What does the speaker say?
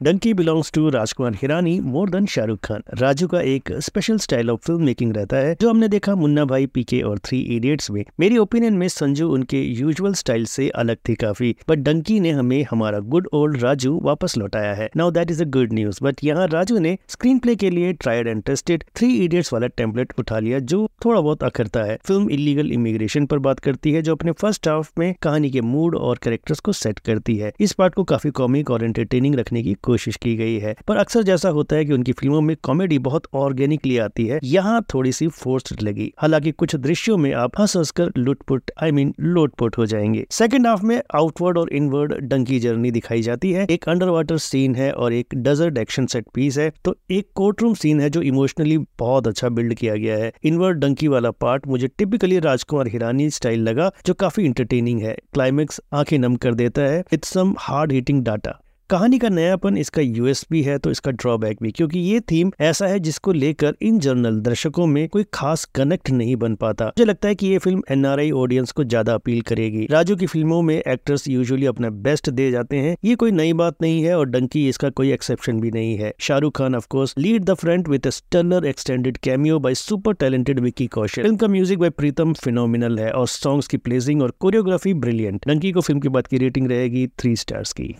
Dunki belongs to Rajkumar Hirani more than Shahrukh Khan Raju का एक special style of film making रहता है, जो हमने देखा मुन्ना भाई पीके और थ्री इडियट्स में। मेरी ओपिनियन में संजू उनके यूजुअल स्टाइल से अलग थी काफ़ी बट डंकी ने हमें हमारा गुड ओल्ड राजू वापस लौटाया है। Now that is a good news but यहाँ राजू ने स्क्रीन प्ले के लिए tried and tested Three Idiots वाला टेम्पलेट उठा लिया, जो थोड़ा बहुत अखरता है। फ़िल्म इलीगल इमिग्रेशन पर बात करती है, जो अपने फ़र्स्ट हाफ़ में कहानी के मूड और कैरेक्टर्स को सेट करती है। इस पार्ट को काफ़ी कॉमिक और एंटरटेनिंग रखने की कोशिश की गई है। पर अक्सर जैसा होता है कि उनकी फ़िल्मों में कॉमेडी बहुत ऑर्गेनिकली आती है। यहाँ थोड़ी सी फोर्स्ड लगी। हालाँकि कुछ दृश्यों में आप हंस हंसकर लुटपुट आई मीन लोटपुट हो जाएँगे। सेकेंड हाफ़ में आउटवर्ड और इनवर्ड डंकी जर्नी दिखाई जाती है। एक अंडर वाटर सीन है और एक डजर्ट एक्शन सेट पीस है। तो एक कोर्ट रूम सीन है जो इमोशनली बहुत अच्छा बिल्ड किया गया है। इनवर्ड डंकी वाला पार्ट मुझे टिपिकली राजकुमार हिरानी स्टाइल लगा, जो काफ़ी इंटरटेनिंग है। क्लाइमेक्स आँखें नम कर देता है। It's some hard hitting data कहानी का नयापन इसका यूएसपी है तो इसका ड्रॉबैक भी, क्योंकि ये थीम ऐसा है जिसको लेकर इन जनरल दर्शकों में कोई खास कनेक्ट नहीं बन पाता। मुझे लगता है कि ये फ़िल्म एनआरआई ऑडियंस को ज़्यादा अपील करेगी। राजू की फ़िल्मों में एक्टर्स यूजुअली अपना बेस्ट दे जाते हैं। ये कोई नई बात नहीं है और डंकी इसका कोई एक्सेप्शन भी नहीं है। Shahrukh Khan of course lead the front with stellar extended cameo by super talented Vicky Kaushal film का म्यूज़िक बाय प्रीतम फिनोमिनल है और सॉन्ग्स की प्लेसिंग और कोरियोग्राफी ब्रिलियंट डंकी को फ़िल्म की बात की रेटिंग रहेगी थ्री स्टार्स की।